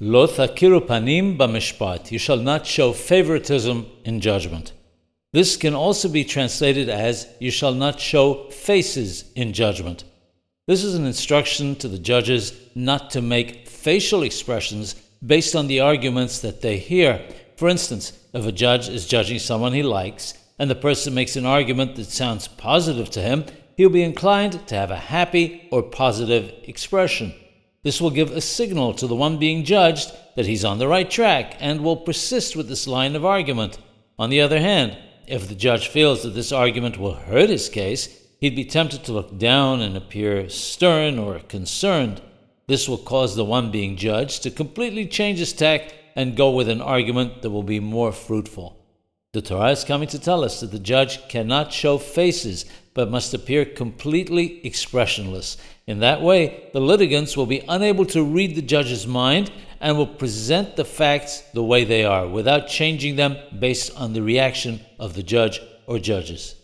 Lo panim b'mishpat. You shall not show favoritism in judgment. This can also be translated as you shall not show faces in judgment. This is an instruction to the judges not to make facial expressions based on the arguments that they hear. For instance, if a judge is judging someone he likes and the person makes an argument that sounds positive to him, he'll be inclined to have a happy or positive expression. This will give a signal to the one being judged that he's on the right track and will persist with this line of argument. On the other hand, if the judge feels that this argument will hurt his case, he'd be tempted to look down and appear stern or concerned. This will cause the one being judged to completely change his tack and go with an argument that will be more fruitful. The Torah is coming to tell us that the judge cannot show faces, but must appear completely expressionless. In that way, the litigants will be unable to read the judge's mind and will present the facts the way they are, without changing them based on the reaction of the judge or judges.